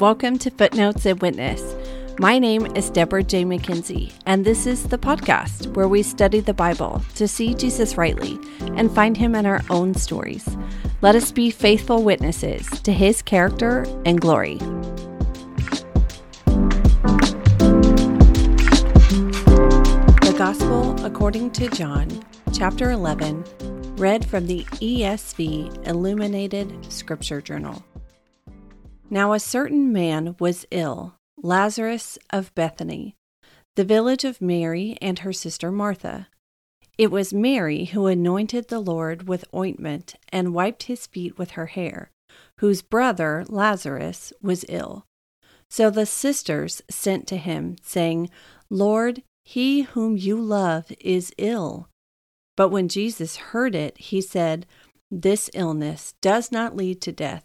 Welcome to Footnotes and Witness. My name is Deborah J. McKenzie, and this is the podcast where we study the Bible to see Jesus rightly and find him in our own stories. Let us be faithful witnesses to his character and glory. The Gospel according to John, chapter 11, read from the ESV Illuminated Scripture Journal. Now a certain man was ill, Lazarus of Bethany, the village of Mary and her sister Martha. It was Mary who anointed the Lord with ointment and wiped his feet with her hair, whose brother Lazarus was ill. So the sisters sent to him, saying, Lord, he whom you love is ill. But when Jesus heard it, he said, This illness does not lead to death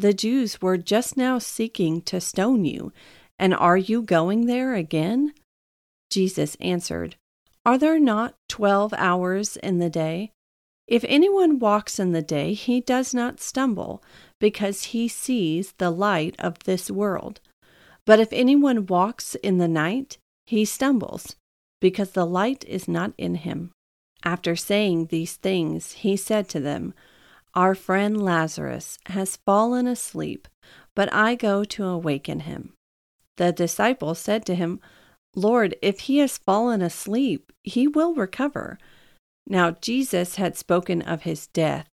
the Jews were just now seeking to stone you, and are you going there again? Jesus answered, Are there not twelve hours in the day? If anyone walks in the day, he does not stumble, because he sees the light of this world. But if anyone walks in the night, he stumbles, because the light is not in him. After saying these things, he said to them, our friend Lazarus has fallen asleep, but I go to awaken him. The disciples said to him, Lord, if he has fallen asleep, he will recover. Now Jesus had spoken of his death,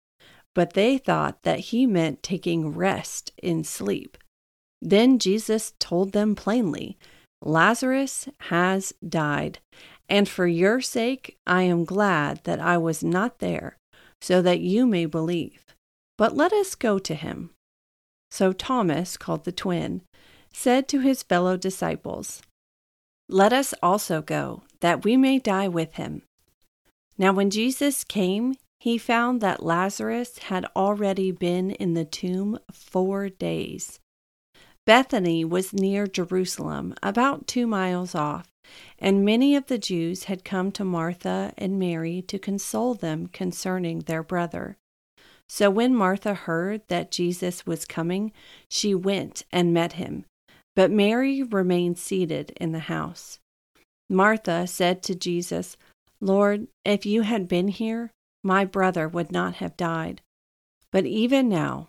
but they thought that he meant taking rest in sleep. Then Jesus told them plainly, Lazarus has died, and for your sake I am glad that I was not there so that you may believe. But let us go to him. So Thomas, called the twin, said to his fellow disciples, Let us also go, that we may die with him. Now, when Jesus came, he found that Lazarus had already been in the tomb four days. Bethany was near Jerusalem, about two miles off, and many of the Jews had come to Martha and Mary to console them concerning their brother. So when Martha heard that Jesus was coming, she went and met him. But Mary remained seated in the house. Martha said to Jesus, Lord, if you had been here, my brother would not have died. But even now,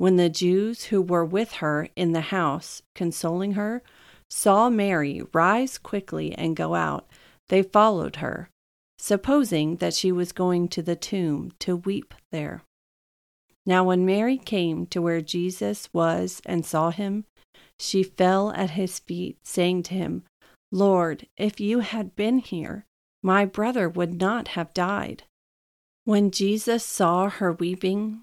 When the Jews who were with her in the house, consoling her, saw Mary rise quickly and go out, they followed her, supposing that she was going to the tomb to weep there. Now, when Mary came to where Jesus was and saw him, she fell at his feet, saying to him, Lord, if you had been here, my brother would not have died. When Jesus saw her weeping,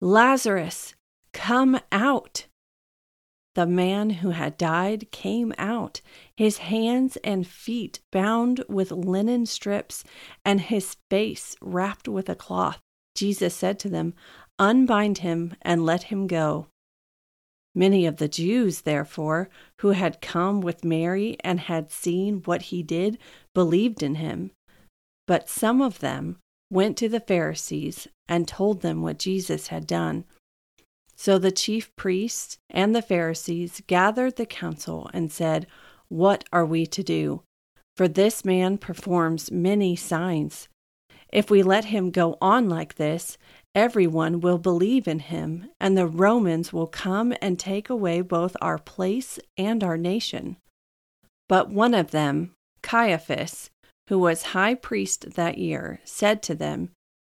Lazarus, come out! The man who had died came out, his hands and feet bound with linen strips, and his face wrapped with a cloth. Jesus said to them, Unbind him and let him go. Many of the Jews, therefore, who had come with Mary and had seen what he did, believed in him. But some of them went to the Pharisees and told them what Jesus had done. So the chief priests and the Pharisees gathered the council and said, What are we to do? For this man performs many signs. If we let him go on like this, everyone will believe in him, and the Romans will come and take away both our place and our nation. But one of them, Caiaphas, who was high priest that year, said to them,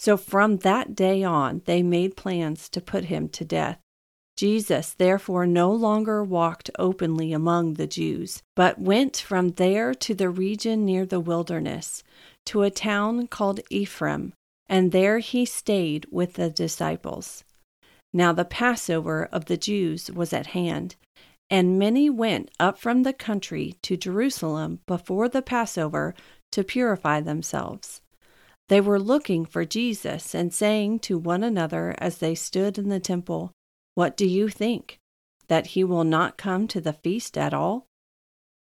So from that day on, they made plans to put him to death. Jesus therefore no longer walked openly among the Jews, but went from there to the region near the wilderness, to a town called Ephraim, and there he stayed with the disciples. Now the Passover of the Jews was at hand, and many went up from the country to Jerusalem before the Passover to purify themselves. They were looking for Jesus and saying to one another as they stood in the temple, What do you think? That he will not come to the feast at all?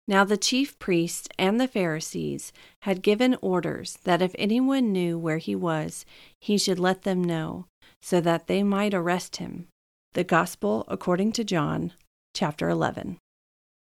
Now the chief priests and the Pharisees had given orders that if anyone knew where he was, he should let them know, so that they might arrest him. The Gospel according to John, chapter 11.